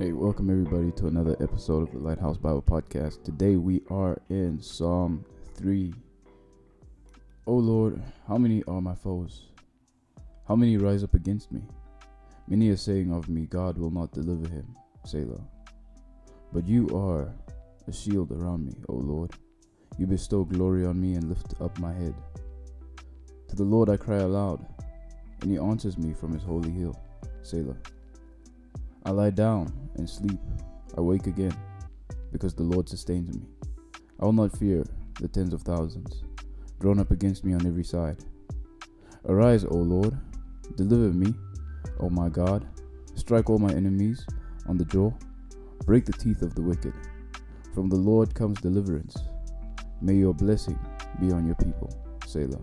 Hey, welcome everybody to another episode of the Lighthouse Bible Podcast. Today we are in Psalm 3. O Lord, how many are my foes? How many rise up against me? Many are saying of me, God will not deliver him. Selah. But you are a shield around me, O Lord. You bestow glory on me and lift up my head. To the Lord I cry aloud, and he answers me from his holy hill. Selah. I lie down and sleep. I wake again, because the Lord sustains me. I will not fear the tens of thousands, drawn up against me on every side. Arise, O Lord, deliver me, O my God. Strike all my enemies on the jaw, break the teeth of the wicked. From the Lord comes deliverance. May your blessing be on your people. Selah.